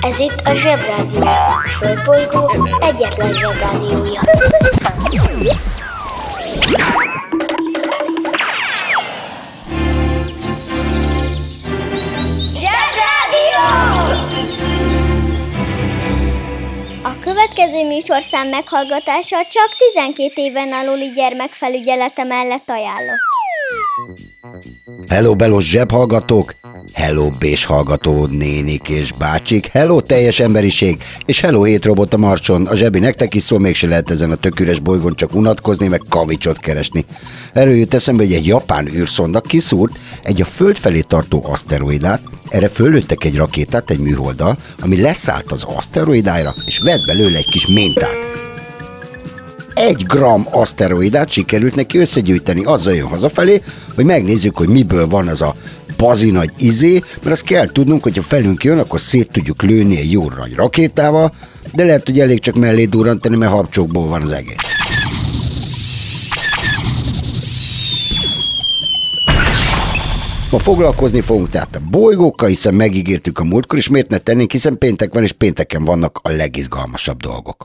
Ez itt a Zsebrádió. A Földbolygó egyetlen Zsebrádiója. Zsebrádió! A következő műsorszám meghallgatása csak 12 éven aluli gyermekfelügyelete mellett ajánlott. Hello, belos zsebhallgatók! Hello, bés hallgató nénik és bácsik! Hello, teljes emberiség! És hello, hétrobot a marcson! A zsebi nektek is szól, mégse lehet ezen a tök üres bolygón csak unatkozni, meg kavicsot keresni. Erről jut eszembe, hogy egy japán űrszonda kiszúrt egy a föld felé tartó aszteroidát, erre fölöttek egy rakétát, egy műholddal, ami leszállt az aszteroidára, és vett belőle egy kis mintát egy gram aszteroidát sikerült neki összegyűjteni, azzal jön hazafelé, hogy megnézzük, hogy miből van az a bazi nagy izé, mert azt kell tudnunk, hogy ha felünk jön, akkor szét tudjuk lőni egy jó nagy rakétával, de lehet, hogy elég csak mellé durrantani, mert habcsókból van az egész. Ma foglalkozni fogunk tehát a bolygókkal, hiszen megígértük a múltkor, és miért ne tennénk, hiszen péntek van, és pénteken vannak a legizgalmasabb dolgok.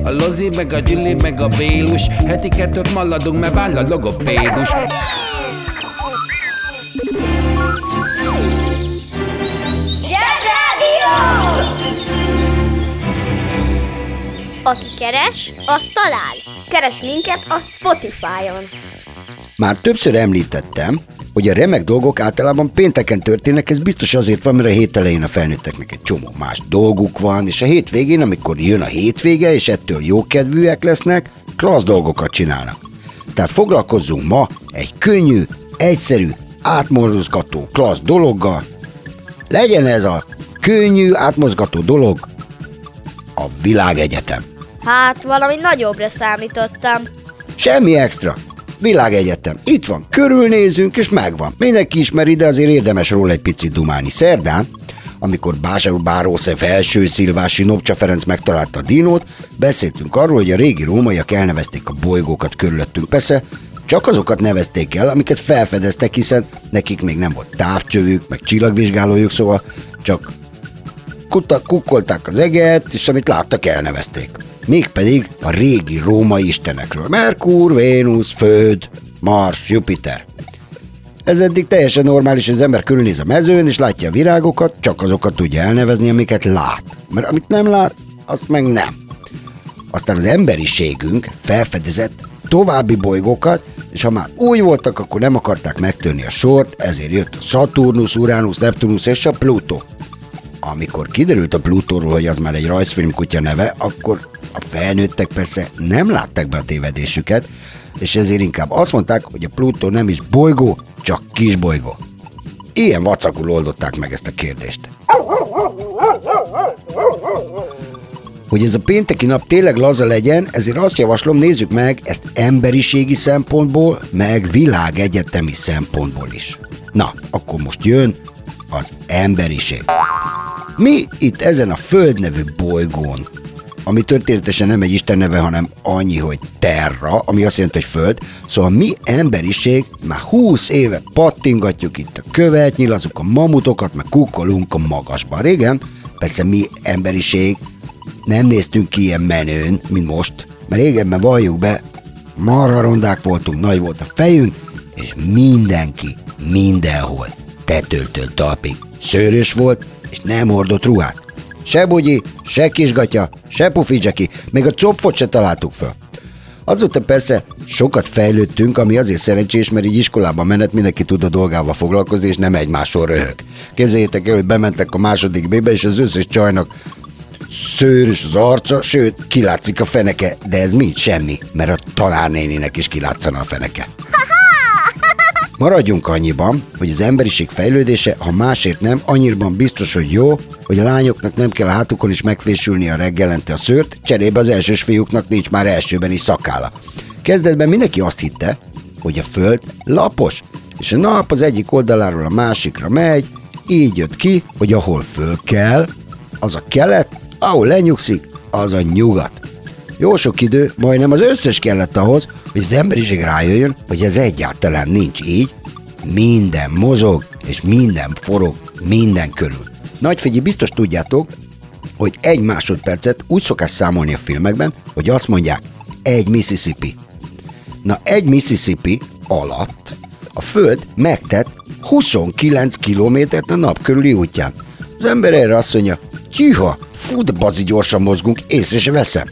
a Lozi, meg a Gyüli, meg a Bélus Heti kettőt maladunk, mert váll a logopédus! Aki keres, az talál. Keres minket a Spotify-on. Már többször említettem, hogy a remek dolgok általában pénteken történnek, ez biztos azért van, mert a hét elején a felnőtteknek egy csomó más dolguk van, és a hétvégén, amikor jön a hétvége, és ettől jókedvűek lesznek, klassz dolgokat csinálnak. Tehát foglalkozzunk ma egy könnyű, egyszerű, átmozgató, klassz dologgal. Legyen ez a könnyű, átmozgató dolog a világegyetem. Hát, valami nagyobbra számítottam. Semmi extra. Világegyetem. Itt van, körülnézünk, és megvan. Mindenki ismeri, de azért érdemes róla egy picit dumálni. Szerdán, amikor Básár Bárósze felső szilvási Nopcsa Ferenc megtalálta a dinót, beszéltünk arról, hogy a régi rómaiak elnevezték a bolygókat körülöttünk. Persze csak azokat nevezték el, amiket felfedeztek, hiszen nekik még nem volt távcsövük, meg csillagvizsgálójuk, szóval csak kutak, kukkolták az eget, és amit láttak, elnevezték. Mégpedig a régi római istenekről. Merkur, Vénusz, Föld, Mars, Jupiter. Ez eddig teljesen normális, hogy az ember körülnéz a mezőn, és látja a virágokat, csak azokat tudja elnevezni, amiket lát. Mert amit nem lát, azt meg nem. Aztán az emberiségünk felfedezett további bolygókat, és ha már új voltak, akkor nem akarták megtörni a sort, ezért jött a Saturnus, Uranus, Neptunus és a Pluto. Amikor kiderült a Plutóról, hogy az már egy rajzfilm kutya neve, akkor a felnőttek persze nem látták be a tévedésüket, és ezért inkább azt mondták, hogy a Plutó nem is bolygó, csak kis bolygó. Ilyen vacakul oldották meg ezt a kérdést. Hogy ez a pénteki nap tényleg laza legyen, ezért azt javaslom, nézzük meg ezt emberiségi szempontból, meg világegyetemi szempontból is. Na, akkor most jön az emberiség. Mi itt ezen a Föld nevű bolygón, ami történetesen nem egy Isten neve, hanem annyi, hogy Terra, ami azt jelenti, hogy Föld. Szóval mi emberiség már 20 éve pattingatjuk itt a követ, nyilazunk a mamutokat, meg kukkolunk a magasban. Régen, persze mi emberiség nem néztünk ki ilyen menőn, mint most, mert régebben valljuk be, marha rondák voltunk, nagy volt a fejünk, és mindenki, mindenhol, tetőtől talpig szőrös volt, és nem hordott ruhát. Se bugyi, se kisgatya, se pufidzseki, még a copfot se találtuk föl. Azóta persze sokat fejlődtünk, ami azért szerencsés, mert így iskolában menet mindenki tud a dolgával foglalkozni, és nem egymásról röhög. Képzeljétek el, hogy bementek a második bébe, és az összes csajnak szőrös az arca, sőt, kilátszik a feneke, de ez mind semmi, mert a tanárnéninek is kilátszana a feneke. Maradjunk annyiban, hogy az emberiség fejlődése, ha másért nem, annyiban biztos, hogy jó, hogy a lányoknak nem kell a hátukon is megfésülni a reggelente a szőrt, cserébe az elsős fiúknak nincs már elsőben is szakála. Kezdetben mindenki azt hitte, hogy a föld lapos, és a nap az egyik oldaláról a másikra megy, így jött ki, hogy ahol föl kell, az a kelet, ahol lenyugszik, az a nyugat. Jó sok idő, majdnem az összes kellett ahhoz, hogy az emberiség rájöjjön, hogy ez egyáltalán nincs így, minden mozog, és minden forog, minden körül. Nagyfegyi biztos tudjátok, hogy egy másodpercet úgy szokás számolni a filmekben, hogy azt mondják, egy Mississippi. Na, egy Mississippi alatt a Föld megtett 29 kilométert a nap körüli útján. Az ember erre azt mondja, csiha, fut bazi gyorsan mozgunk, észre se veszem.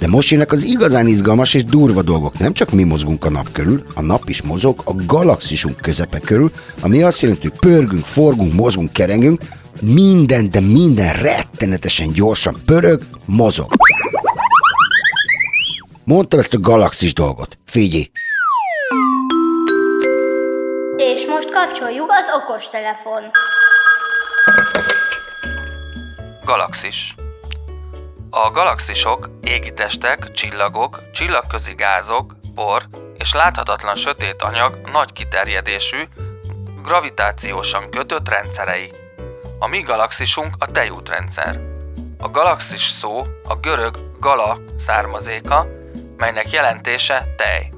De most jönnek az igazán izgalmas és durva dolgok. Nem csak mi mozgunk a nap körül, a nap is mozog a galaxisunk közepe körül, ami azt jelenti, hogy pörgünk, forgunk, mozgunk, kerengünk, minden, de minden rettenetesen gyorsan pörög, mozog. Mondtam ezt a galaxis dolgot. Figyelj! És most kapcsoljuk az okostelefon. Galaxis A galaxisok, égitestek, csillagok, csillagközi gázok, por és láthatatlan sötét anyag nagy kiterjedésű, gravitációsan kötött rendszerei. A mi galaxisunk a tejútrendszer. A galaxis szó a görög gala származéka, melynek jelentése tej.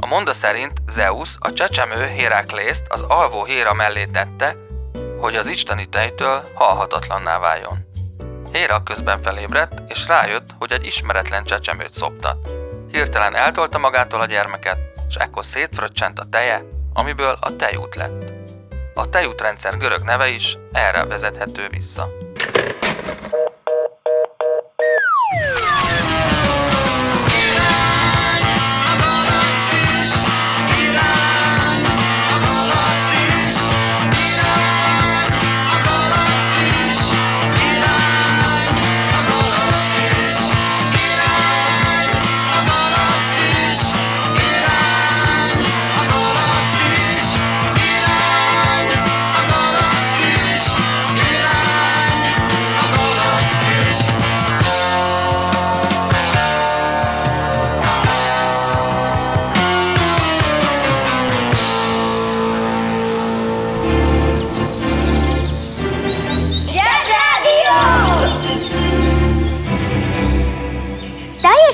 A monda szerint Zeus a csecsemő Héraklészt az alvó Héra mellé tette, hogy az isteni tejtől halhatatlanná váljon. Héra közben felébredt, és rájött, hogy egy ismeretlen csecsemőt szoptat. Hirtelen eltolta magától a gyermeket, és ekkor szétfröccsent a teje, amiből a tejút lett. A tejútrendszer görög neve is erre vezethető vissza.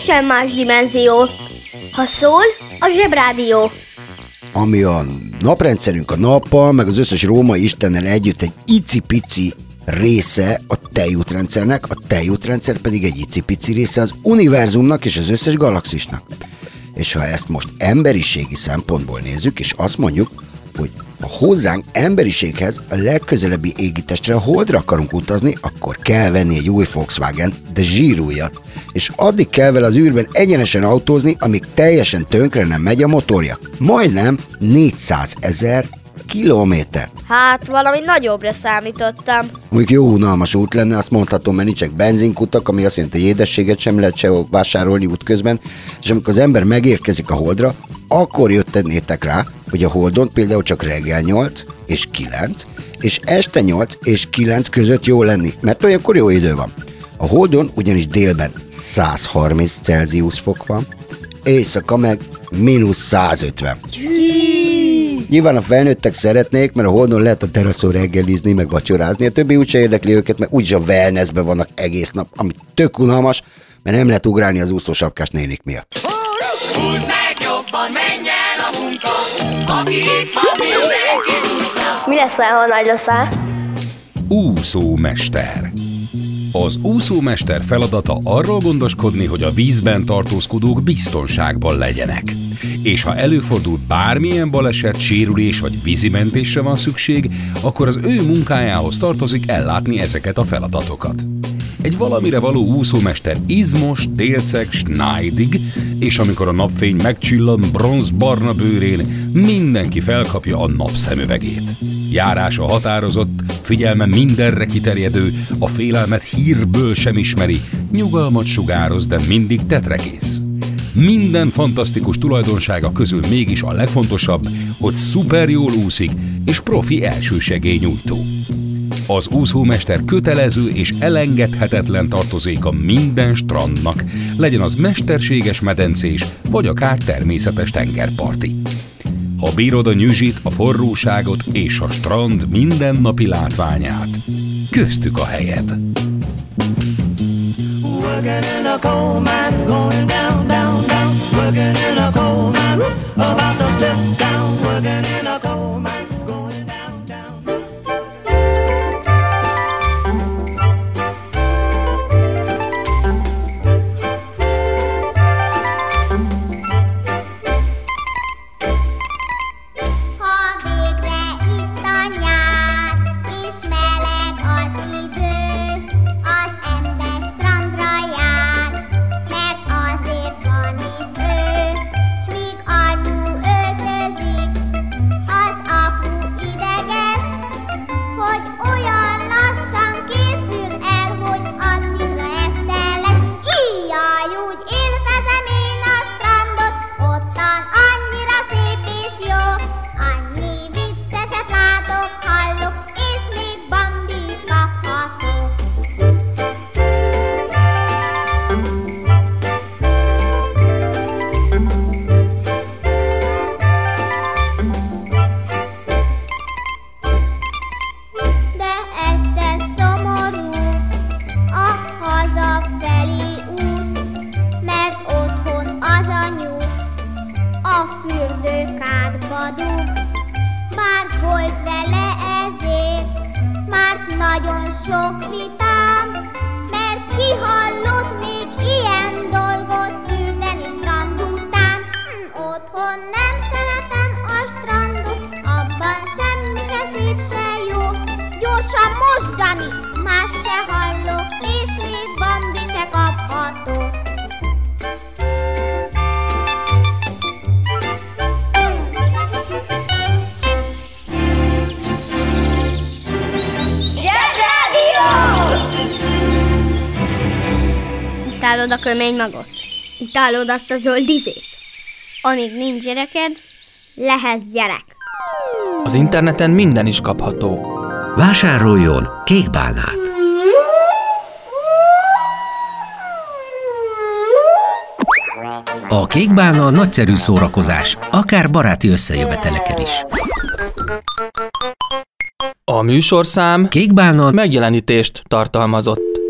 Teljesen más dimenzió. Ha szól, a Zsebrádió. ami a naprendszerünk a nappal, meg az összes római istennel együtt egy icipici része a tejútrendszernek, a tejútrendszer pedig egy icipici része az univerzumnak és az összes galaxisnak. És ha ezt most emberiségi szempontból nézzük, és azt mondjuk, hogy ha hozzánk emberiséghez a legközelebbi égitestre a holdra akarunk utazni, akkor kell venni egy új Volkswagen, de zsírújat. És addig kell vele az űrben egyenesen autózni, amíg teljesen tönkre nem megy a motorja. Majdnem 400 ezer kilométer. Hát, valami nagyobbra számítottam. Mondjuk jó unalmas út lenne, azt mondhatom, mert nincsenek benzinkutak, ami azt jelenti, hogy édességet sem lehet se vásárolni útközben, és amikor az ember megérkezik a holdra, akkor jöttenétek rá, hogy a holdon például csak reggel 8 és 9, és este 8 és 9 között jó lenni, mert olyankor jó idő van. A holdon ugyanis délben 130 Celsius fok van, éjszaka meg mínusz 150. Nyilván a felnőttek szeretnék, mert a holdon lehet a teraszon reggelizni, meg vacsorázni. A többi úgyse érdekli őket, mert úgyis a wellnessben vannak egész nap, ami tök unalmas, mert nem lehet ugrálni az úszósapkás nénik miatt. Meg jobban, menj el a munka, aki itt van, mindenki Mi lesz, ha nagy leszel? Úszómester. Az úszómester feladata arról gondoskodni, hogy a vízben tartózkodók biztonságban legyenek. És ha előfordul bármilyen baleset, sérülés vagy vízimentésre van szükség, akkor az ő munkájához tartozik ellátni ezeket a feladatokat. Egy valamire való úszómester izmos, délceg, snájdig, és amikor a napfény megcsillan bronzbarna bőrén, mindenki felkapja a napszemüvegét. Járása határozott, figyelme mindenre kiterjedő, a félelmet hírből sem ismeri, nyugalmat sugároz, de mindig tetrekész. Minden fantasztikus tulajdonsága közül mégis a legfontosabb, hogy szuper jól úszik, és profi elsősegélynyújtó. Az úszómester kötelező és elengedhetetlen tartozéka minden strandnak, legyen az mesterséges medencés, vagy akár természetes tengerparti. Ha bírod a nyüzsit, a forróságot és a strand mindennapi látványát, köztük a helyed. Working in a coal mine, going down, down, down. Working in a coal mine, about to step down. Working in a kömény magot? Utálod azt a zöld izét? Amíg nincs gyereked, lehetsz gyerek. Az interneten minden is kapható. Vásároljon kék bálnát. A kékbálna nagyszerű szórakozás, akár baráti összejöveteleken is. A műsorszám kékbálna megjelenítést tartalmazott.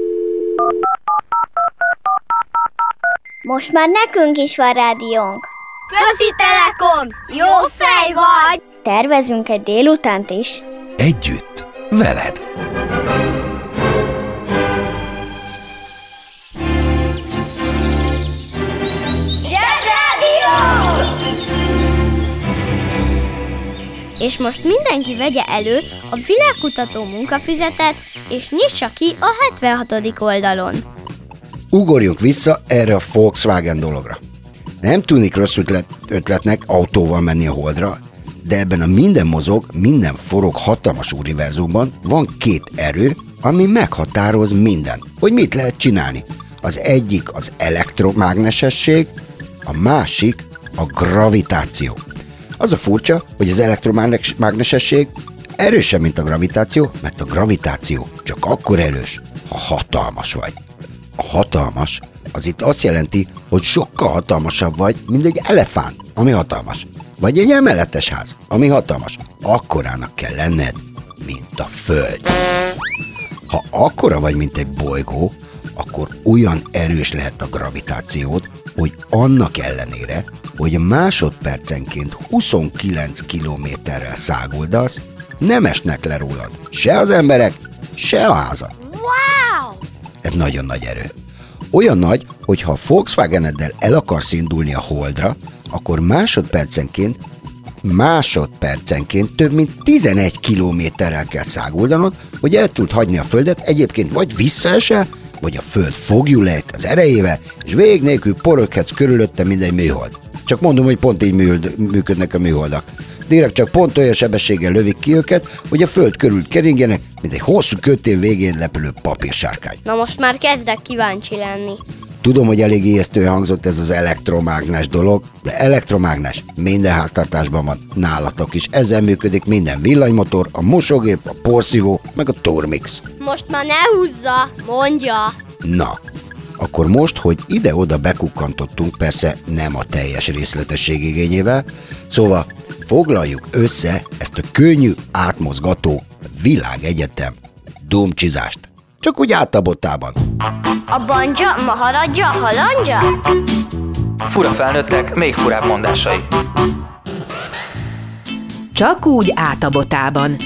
Most már nekünk is van rádiónk. Közi Telekom! Jó fej vagy! Tervezünk egy délutánt is. Együtt, veled! És most mindenki vegye elő a világkutató munkafüzetet, és nyissa ki a 76. oldalon ugorjunk vissza erre a Volkswagen dologra. Nem tűnik rossz ötlet, ötletnek autóval menni a holdra, de ebben a minden mozog, minden forog hatalmas univerzumban van két erő, ami meghatároz minden, hogy mit lehet csinálni. Az egyik az elektromágnesesség, a másik a gravitáció. Az a furcsa, hogy az elektromágnesesség erősebb, mint a gravitáció, mert a gravitáció csak akkor erős, ha hatalmas vagy hatalmas, az itt azt jelenti, hogy sokkal hatalmasabb vagy, mint egy elefánt, ami hatalmas. Vagy egy emeletes ház, ami hatalmas. Akkorának kell lenned, mint a föld. Ha akkora vagy, mint egy bolygó, akkor olyan erős lehet a gravitációt, hogy annak ellenére, hogy másodpercenként 29 kilométerrel száguldasz, nem esnek le rólad se az emberek, se a házak. Ez nagyon nagy erő. Olyan nagy, hogy ha a Volkswageneddel el akarsz indulni a Holdra, akkor másodpercenként másodpercenként több mint 11 kilométerrel kell száguldanod, hogy el tud hagyni a Földet, egyébként vagy visszaesel, vagy a Föld fogjul lejt az erejével, és vég nélkül poröghetsz körülötte mindegy műhold. Csak mondom, hogy pont így működnek a műholdak. Direkt csak pont olyan sebességgel lövik ki őket, hogy a föld körül keringjenek, mint egy hosszú kötél végén lepülő papírsárkány. Na most már kezdek kíváncsi lenni. Tudom, hogy elég ijesztő hangzott ez az elektromágnes dolog, de elektromágnes minden háztartásban van, nálatok is. Ezzel működik minden villanymotor, a mosógép, a porszívó, meg a Turmix. Most már ne húzza, mondja. Na, akkor most, hogy ide-oda bekukkantottunk, persze nem a teljes részletesség igényével, szóval foglaljuk össze ezt a könnyű, átmozgató világegyetem dumcsizást. Csak úgy átabotában. A banja, maharadja, halandja? Fura felnőttek, még furább mondásai. Csak úgy átabotában.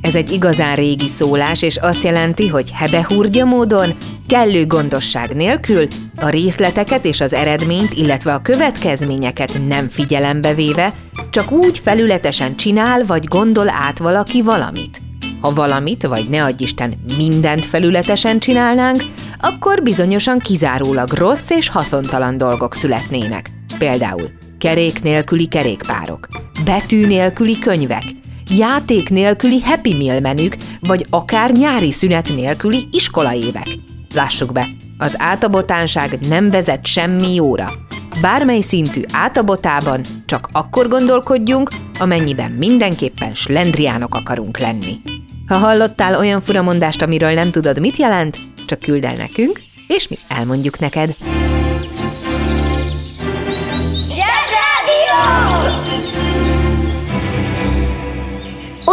Ez egy igazán régi szólás, és azt jelenti, hogy hebehúrgya módon, kellő gondosság nélkül, a részleteket és az eredményt, illetve a következményeket nem figyelembe véve, csak úgy felületesen csinál vagy gondol át valaki valamit. Ha valamit, vagy ne adj Isten, mindent felületesen csinálnánk, akkor bizonyosan kizárólag rossz és haszontalan dolgok születnének. Például kerék nélküli kerékpárok, betű nélküli könyvek, játék nélküli Happy Meal menük, vagy akár nyári szünet nélküli iskolaévek. Lássuk be, az átabotánság nem vezet semmi jóra. Bármely szintű átabotában csak akkor gondolkodjunk, amennyiben mindenképpen slendriánok akarunk lenni. Ha hallottál olyan furamondást, amiről nem tudod, mit jelent, csak küld el nekünk, és mi elmondjuk neked.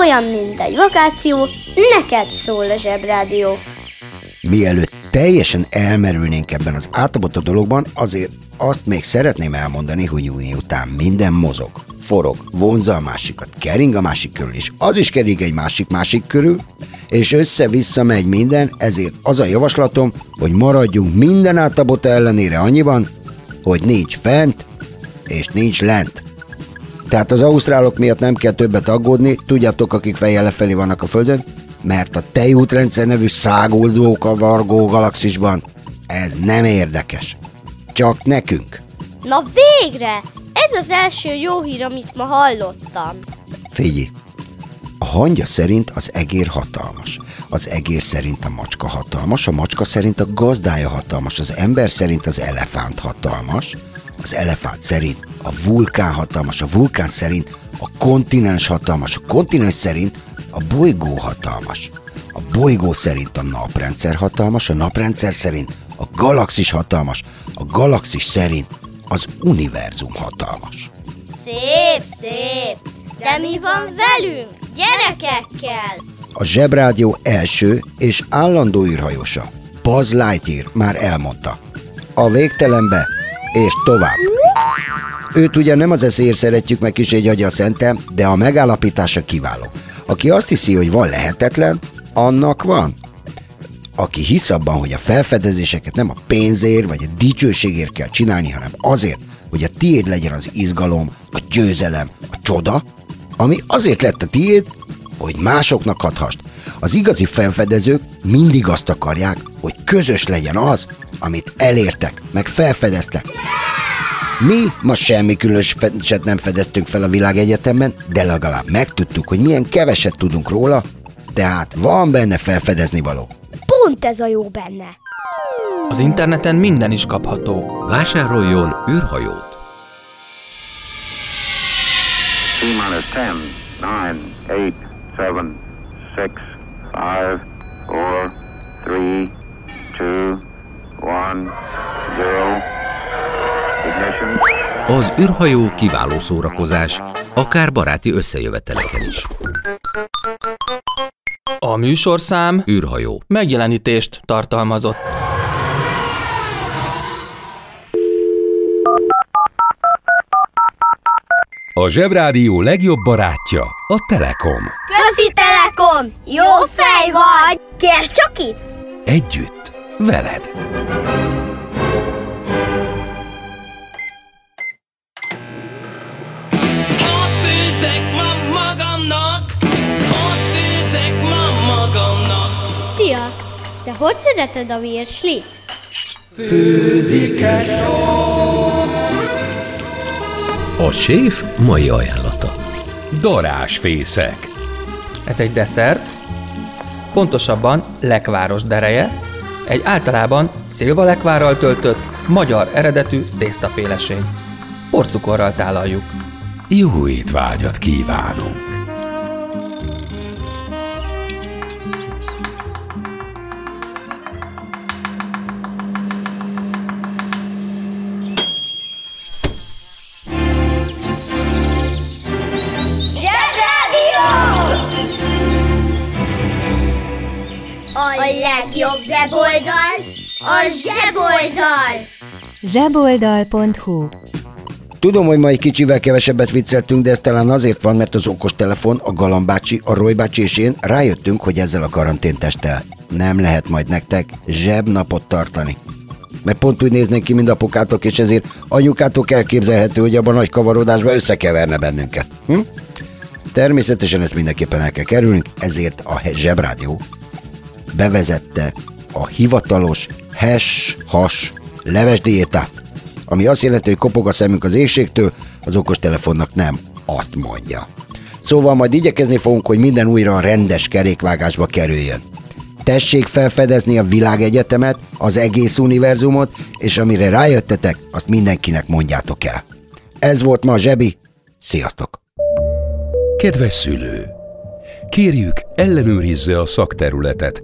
Olyan, mint egy vakáció, neked szól a zsebrádió. Mielőtt teljesen elmerülnénk ebben az átabott a dologban, azért azt még szeretném elmondani, hogy után minden mozog, forog, vonza a másikat, kering a másik körül, és az is kering egy másik-másik körül, és össze-vissza megy minden, ezért az a javaslatom, hogy maradjunk minden átabota ellenére annyiban, hogy nincs fent, és nincs lent. Tehát az ausztrálok miatt nem kell többet aggódni, tudjátok, akik fejjel lefelé vannak a Földön, mert a tejútrendszer nevű száguldók a Vargó galaxisban, ez nem érdekes. Csak nekünk. Na végre! Ez az első jó hír, amit ma hallottam. Figyelj, a hangya szerint az egér hatalmas. Az egér szerint a macska hatalmas, a macska szerint a gazdája hatalmas, az ember szerint az elefánt hatalmas, az elefánt szerint a vulkán hatalmas, a vulkán szerint a kontinens hatalmas, a kontinens szerint a bolygó hatalmas. A bolygó szerint a naprendszer hatalmas, a naprendszer szerint a galaxis hatalmas, a galaxis szerint az univerzum hatalmas. Szép, szép! De mi van velünk, gyerekekkel? A Zsebrádió első és állandó űrhajósa, Buzz Lightyear már elmondta. A végtelenbe és tovább. Őt ugye nem az eszéért szeretjük meg kis egy agya szentem, de a megállapítása kiváló. Aki azt hiszi, hogy van lehetetlen, annak van. Aki hisz abban, hogy a felfedezéseket nem a pénzért vagy a dicsőségért kell csinálni, hanem azért, hogy a tiéd legyen az izgalom, a győzelem, a csoda, ami azért lett a tiéd, hogy másoknak adhast. Az igazi felfedezők mindig azt akarják, hogy közös legyen az, amit elértek, meg felfedeztek. Mi ma semmi különöset nem fedeztünk fel a világegyetemben, de legalább megtudtuk, hogy milyen keveset tudunk róla, tehát van benne felfedezni való. Pont ez a jó benne. Az interneten minden is kapható. Vásároljon űrhajót! T-minus 10, 9, 8, 7, 6, 5, 4, 3, 2, 1, 0. Az űrhajó kiváló szórakozás, akár baráti összejöveteleken is. A műsorszám űrhajó megjelenítést tartalmazott. A Zsebrádió legjobb barátja a Telekom. Közi Telekom! Jó fej vagy! Kérd csak itt! Együtt, veled. Hogy szereted a virslit? A séf mai ajánlata. Darásfészek. Ez egy desszert, pontosabban lekváros dereje, egy általában szilvalekvárral töltött, magyar eredetű tésztaféleség. Porcukorral tálaljuk. Jó étvágyat kívánunk! Legjobb weboldal a zseboldal! zseboldal.hu Tudom, hogy ma egy kicsivel kevesebbet vicceltünk, de ez talán azért van, mert az okostelefon, a Galambácsi, a Roy bácsi és én rájöttünk, hogy ezzel a karanténtesttel nem lehet majd nektek zsebnapot tartani. Mert pont úgy néznénk ki, mint apukátok, és ezért anyukátok elképzelhető, hogy abban a nagy kavarodásban összekeverne bennünket. Hm? Természetesen ezt mindenképpen el kell kerülnünk, ezért a Zsebrádió bevezette a hivatalos hash-has leves diétát, ami azt jelenti, hogy kopog a szemünk az éjségtől, az okostelefonnak nem azt mondja. Szóval majd igyekezni fogunk, hogy minden újra a rendes kerékvágásba kerüljön. Tessék felfedezni a világegyetemet, az egész univerzumot, és amire rájöttetek, azt mindenkinek mondjátok el. Ez volt ma a Zsebi, sziasztok! Kedves szülő! Kérjük, ellenőrizze a szakterületet,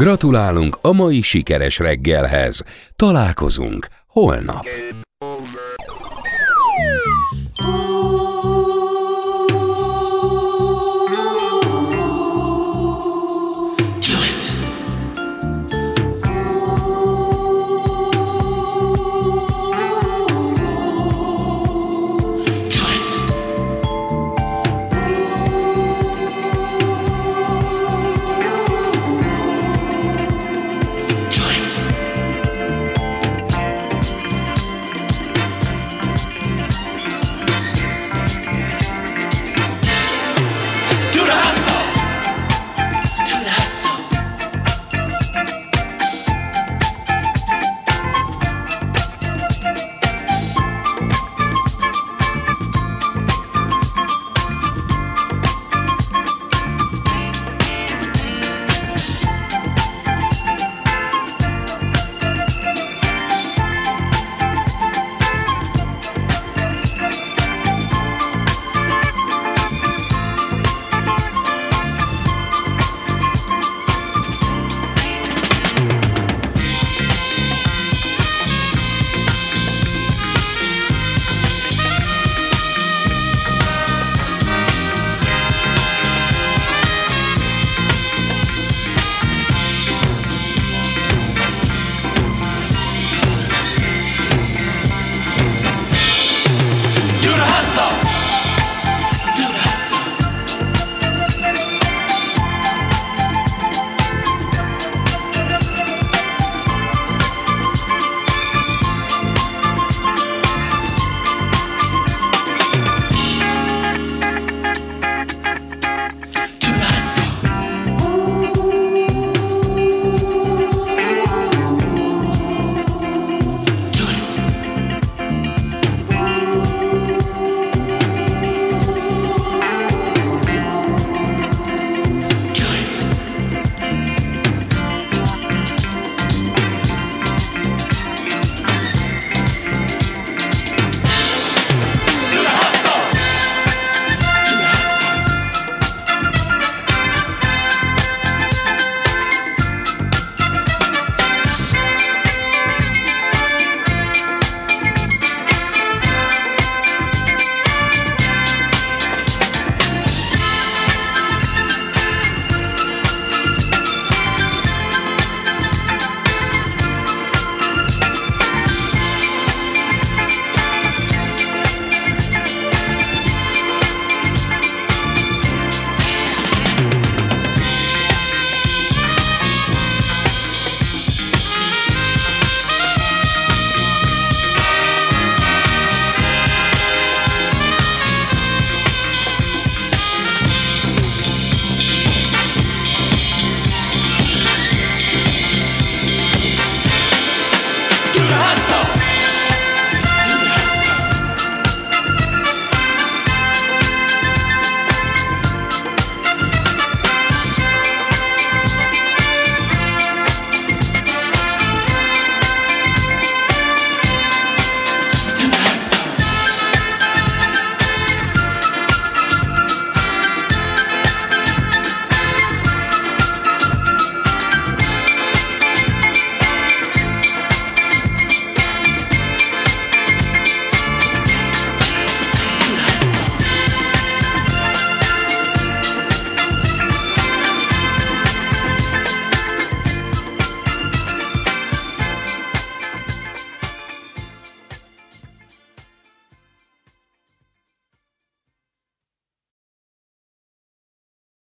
Gratulálunk a mai sikeres reggelhez. Találkozunk holnap. Ó,